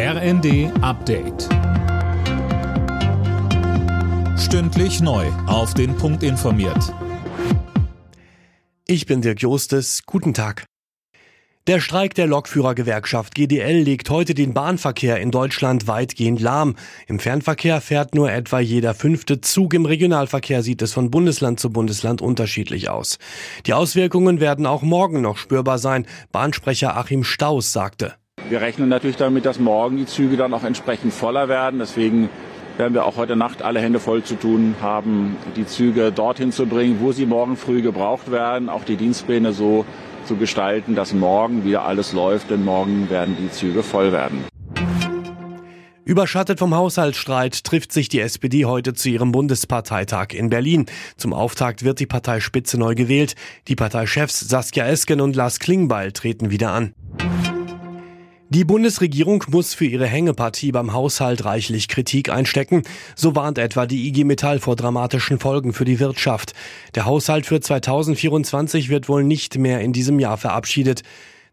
RND Update. Stündlich neu. Auf den Punkt informiert. Ich bin Dirk Jostes. Guten Tag. Der Streik der Lokführergewerkschaft GDL legt heute den Bahnverkehr in Deutschland weitgehend lahm. Im Fernverkehr fährt nur etwa jeder fünfte Zug. Im Regionalverkehr sieht es von Bundesland zu Bundesland unterschiedlich aus. Die Auswirkungen werden auch morgen noch spürbar sein. Bahnsprecher Achim Staus sagte. Wir rechnen natürlich damit, dass morgen die Züge dann auch entsprechend voller werden. Deswegen werden wir auch heute Nacht alle Hände voll zu tun haben, die Züge dorthin zu bringen, wo sie morgen früh gebraucht werden, auch die Dienstpläne so zu gestalten, dass morgen wieder alles läuft, denn morgen werden die Züge voll werden. Überschattet vom Haushaltsstreit trifft sich die SPD heute zu ihrem Bundesparteitag in Berlin. Zum Auftakt wird die Parteispitze neu gewählt. Die Parteichefs Saskia Esken und Lars Klingbeil treten wieder an. Die Bundesregierung muss für ihre Hängepartie beim Haushalt reichlich Kritik einstecken. So warnt etwa die IG Metall vor dramatischen Folgen für die Wirtschaft. Der Haushalt für 2024 wird wohl nicht mehr in diesem Jahr verabschiedet.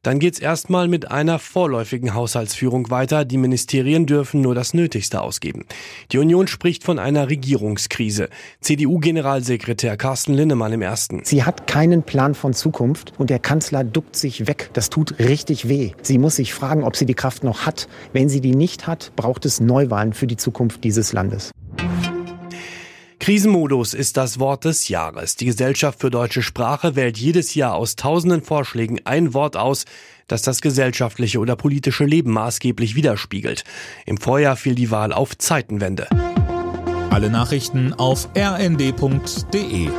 Dann geht's erstmal mit einer vorläufigen Haushaltsführung weiter. Die Ministerien dürfen nur das Nötigste ausgeben. Die Union spricht von einer Regierungskrise. CDU-Generalsekretär Carsten Linnemann im ersten. Sie hat keinen Plan von Zukunft und der Kanzler duckt sich weg. Das tut richtig weh. Sie muss sich fragen, ob sie die Kraft noch hat. Wenn sie die nicht hat, braucht es Neuwahlen für die Zukunft dieses Landes. Krisenmodus ist das Wort des Jahres. Die Gesellschaft für deutsche Sprache wählt jedes Jahr aus tausenden Vorschlägen ein Wort aus, das das gesellschaftliche oder politische Leben maßgeblich widerspiegelt. Im Vorjahr fiel die Wahl auf Zeitenwende. Alle Nachrichten auf rnd.de